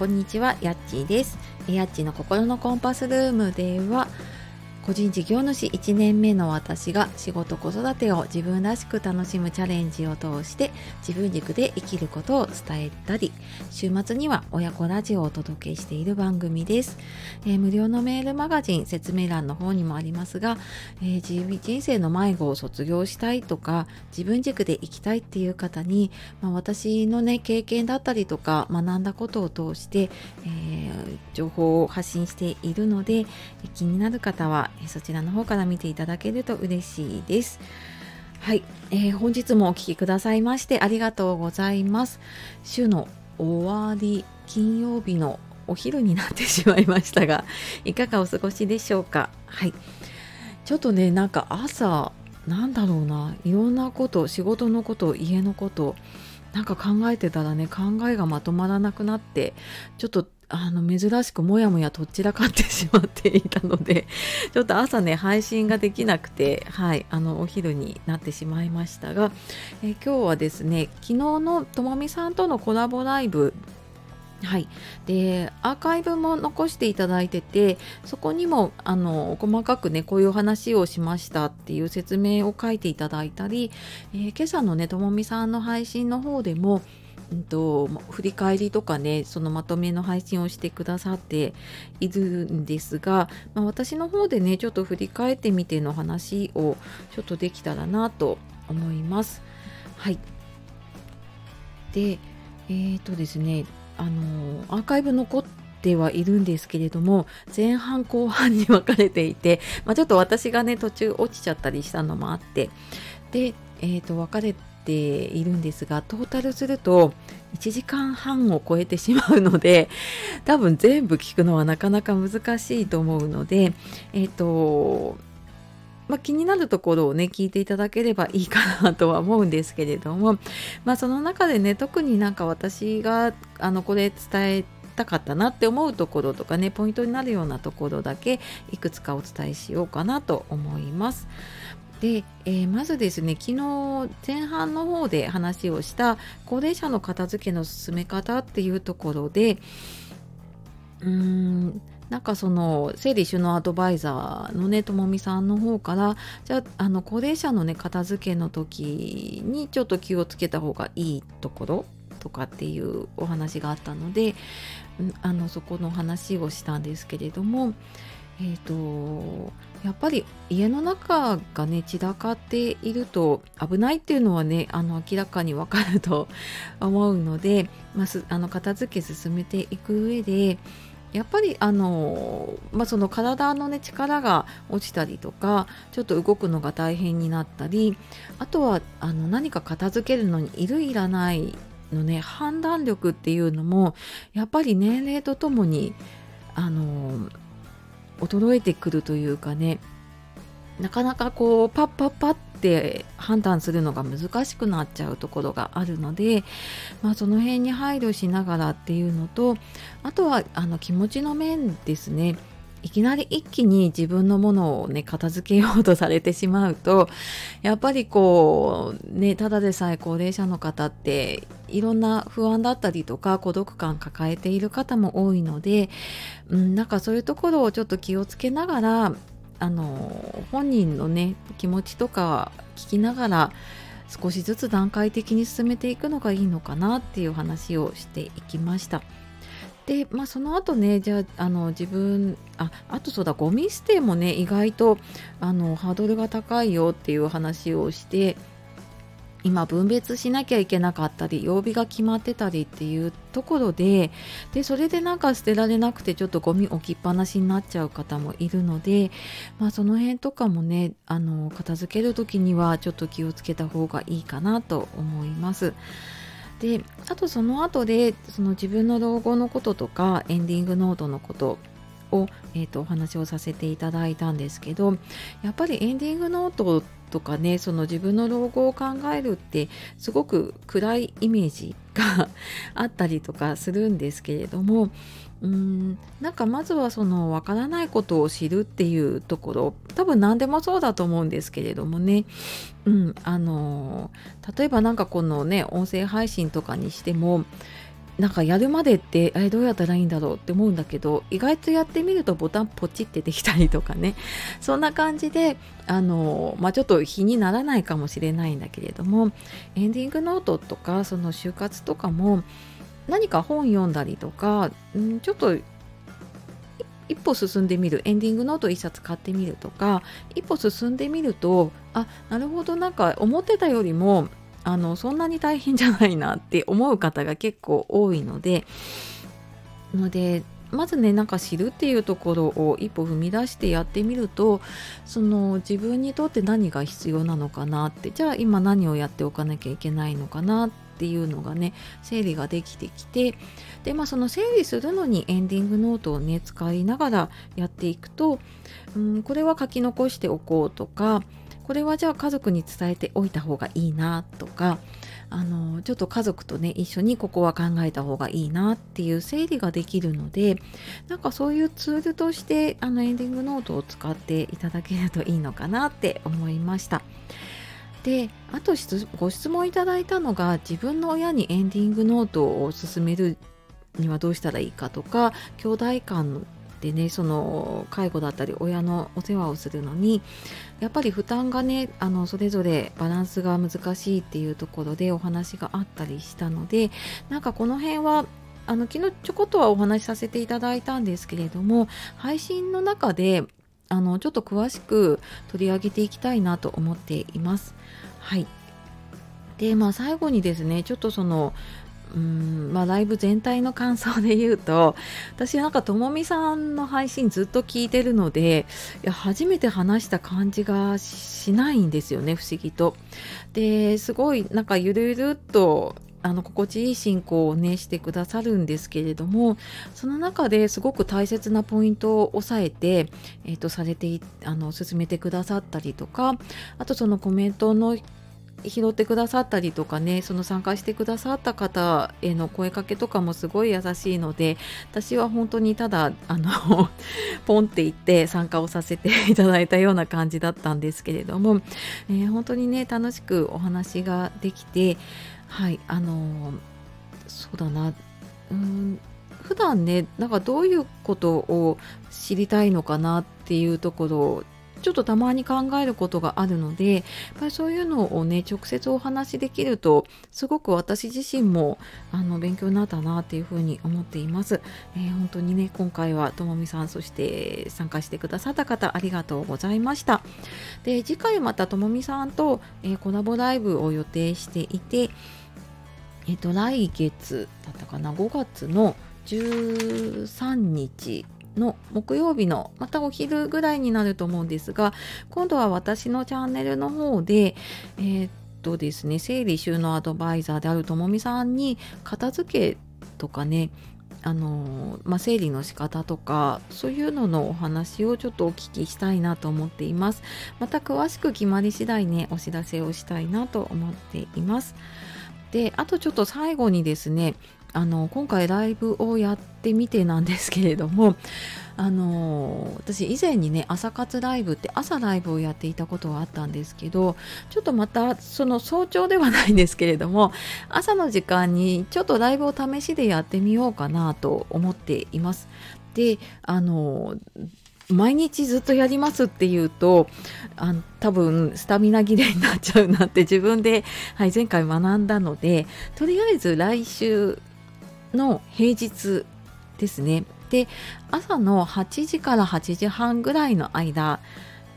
こんにちは、やっちーです。やっちーの心のコンパスルームでは、個人事業主1年目の私が仕事子育てを自分らしく楽しむチャレンジを通して自分軸で生きることを伝えたり週末には親子ラジオをお届けしている番組です、えー無料のメールマガジン説明欄の方にもありますが、えー人生の迷子を卒業したいとか自分軸で生きたいっていう方に、まあ、私のね経験だったりとか学んだことを通して、えー情報を発信しているので気になる方はそちらの方から見ていただけると嬉しいです。はい、えー本日もお聴きくださいましてありがとうございます。週の終わり金曜日のお昼になってしまいましたが いかがお過ごしでしょうか？はい、ちょっとねなんか朝なんだろうないろんなこと仕事のこと家のことなんか考えてたらね考えがまとまらなくなってちょっとあの珍しくもやもやとっちらかってしまっていたので ちょっと朝ね配信ができなくてはいあのお昼になってしまいましたが、え今日はですね昨日のともみさんとのコラボライブはい、でアーカイブも残していただいててそこにもあの細かくねこういう話をしましたっていう説明を書いていただいたり、えー今朝のねともみさんの配信の方でもうんと振り返りとかねそのまとめの配信をしてくださっているんですが、まあ、私の方でねちょっと振り返ってみての話をちょっとできたらなと思います。はいでえーとですねあのアーカイブ残ってはいるんですけれども前半後半に分かれていて、まあ、ちょっと私がね途中落ちちゃったりしたのもあってで、えー、と分かれているんですがトータルすると1時間半を超えてしまうので 多分全部聞くのはなかなか難しいと思うのでえっ、とまあ、気になるところをね聞いていただければいいかなとは思うんですけれども、まあ、その中でね特になんか私があのこれ伝えたかったなって思うところとかねポイントになるようなところだけいくつかお伝えしようかなと思います。で、えーまずですね昨日前半の方で話をした高齢者の片付けの進め方っていうところでうーんなんかその整理収納アドバイザーのねともみさんの方からじゃああの高齢者のね片付けの時にちょっと気をつけた方がいいところとかっていうお話があったのであのそこの話をしたんですけれどもえー、とやっぱり家の中がね散らかっていると危ないっていうのはねあの明らかにわかると 思うので、まあ、すあの片付け進めていく上でやっぱりあの、まあ、その体の、ね、力が落ちたりとかちょっと動くのが大変になったりあとはあの何か片付けるのにいるいらないのね判断力っていうのもやっぱり年齢とともにあの衰えてくるというかね。なかなかこうパッパッパって判断するのが難しくなっちゃうところがあるので、まあ、その辺に配慮しながらっていうのとあとはあの気持ちの面ですね。いきなり一気に自分のものをね片付けようとされてしまうとやっぱりこうねただでさえ高齢者の方っていろんな不安だったりとか孤独感抱えている方も多いので、うん、なんかそういうところをちょっと気をつけながらあの本人のね気持ちとか聞きながら少しずつ段階的に進めていくのがいいのかなっていう話をしていきました。で、まあ、その後ねじゃああの自分ああとそうだゴミ捨てもね意外とあのハードルが高いよっていう話をして今分別しなきゃいけなかったり曜日が決まってたりっていうところででそれでなんか捨てられなくてちょっとゴミ置きっぱなしになっちゃう方もいるので、まあ、その辺とかもねあの片付ける時にはちょっと気をつけた方がいいかなと思います。であとその後でその自分の老後のこととかエンディングノートのことを、えー、とお話をさせていただいたんですけどやっぱりエンディングノートってとかねその自分の老後を考えるってすごく暗いイメージが あったりとかするんですけれどもうんなんかまずはそのわからないことを知るっていうところ多分何でもそうだと思うんですけれどもね、うん、あの例えばなんかこのね音声配信とかにしてもなんかやるまでってえどうやったらいいんだろうって思うんだけど意外とやってみるとボタンポチってできたりとかね。そんな感じであの、まあ、ちょっと日にならないかもしれないんだけれどもエンディングノートとかその就活とかも何か本読んだりとか、ん、ちょっと一歩進んでみるエンディングノート1冊買ってみるとか一歩進んでみるとあなるほどなんか思ってたよりもあのそんなに大変じゃないなって思う方が結構多いのでのでまずねなんか知るっていうところを一歩踏み出してやってみるとその自分にとって何が必要なのかなってじゃあ今何をやっておかなきゃいけないのかなってていうのがね整理ができてきてでまあその整理するのにエンディングノートをね使いながらやっていくと、うん、これは書き残しておこうとかこれはじゃあ家族に伝えておいた方がいいなとかあのちょっと家族とね一緒にここは考えた方がいいなっていう整理ができるのでなんかそういうツールとしてあのエンディングノートを使っていただけるといいのかなって思いました。であとご質問いただいたのが自分の親にエンディングノートを勧めるにはどうしたらいいかとか兄弟間でねその介護だったり親のお世話をするのにやっぱり負担がねあのそれぞれバランスが難しいっていうところでお話があったりしたのでなんかこの辺はあの昨日ちょこっとはお話しさせていただいたんですけれども配信の中であのちょっと詳しく取り上げていきたいなと思っています。はいでまあ最後にですねちょっとそのうんまあ、ライブ全体の感想で言うと私なんかともみさんの配信ずっと聞いてるのでいや初めて話した感じがしないんですよね不思議と。ですごいなんかゆるゆるっとあの心地いい進行をねしてくださるんですけれどもその中ですごく大切なポイントを押さえて、えーと、されてあの進めてくださったりとかあとそのコメントの拾ってくださったりとかねその参加してくださった方への声かけとかもすごい優しいので私は本当にただあの ポンって言って参加をさせていただいたような感じだったんですけれども、えー、本当にね楽しくお話ができてはいあのそうだなうん普段ねなんかどういうことを知りたいのかなっていうところをちょっとたまに考えることがあるのでやっぱりそういうのをね直接お話しできるとすごく私自身もあの勉強になったなっていうふうに思っています、えー、本当にね今回はともみさんそして参加してくださった方ありがとうございました。で次回またともみさんと、えー、コラボライブを予定していてえっ、と来月だったかな5月の13日の木曜日のまたお昼ぐらいになると思うんですが今度は私のチャンネルの方でえー、っとですね整理収納アドバイザーであるともみさんに片付けとかねあのまあ、整理の仕方とかそういうののお話をちょっとお聞きしたいなと思っています。また詳しく決まり次第ねお知らせをしたいなと思っています。であとちょっと最後にですねあの今回ライブをやってみてなんですけれども あの私以前にね朝活ライブって朝ライブをやっていたことがあったんですけどちょっとまたその早朝ではないんですけれども 朝の時間にちょっとライブを試しでやってみようかなと思っています。であの毎日ずっとやりますっていうとあの多分スタミナ切れになっちゃうなって自分で、はい、前回学んだのでとりあえず来週の平日ですね。で朝の8時から8時半ぐらいの間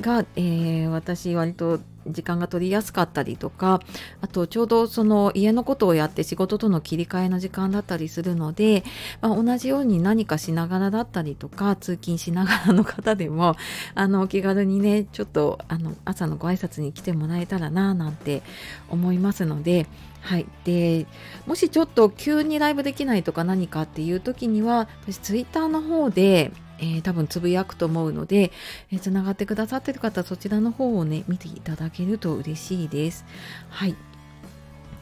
が、えー、私割と時間が取りやすかったりとかあとちょうどその家のことをやって仕事との切り替えの時間だったりするので、まあ、同じように何かしながらだったりとか通勤しながらの方でも あのお気軽にねちょっとあの朝のご挨拶に来てもらえたらななんて思いますのではい、でもしちょっと急にライブできないとか何かっていう時には私ツイッターの方で、えー、多分つぶやくと思うのでつな、がってくださってる方そちらの方をね見ていただけると嬉しいです。はい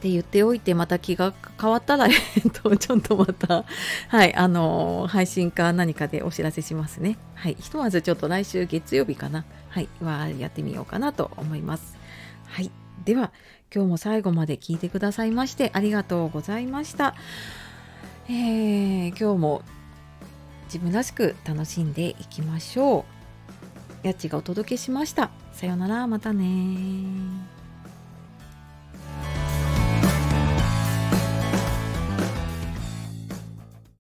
って言っておいてまた気が変わったら、えっと、ちょっとまた、はい、あの配信か何かでお知らせしますね。はい、ひとまずちょっと来週月曜日かな、はい、はやってみようかなと思います。はい、では今日も最後まで聞いてくださいましてありがとうございました。えー、今日も自分らしく楽しんでいきましょう。やっちがお届けしました。さようなら、またね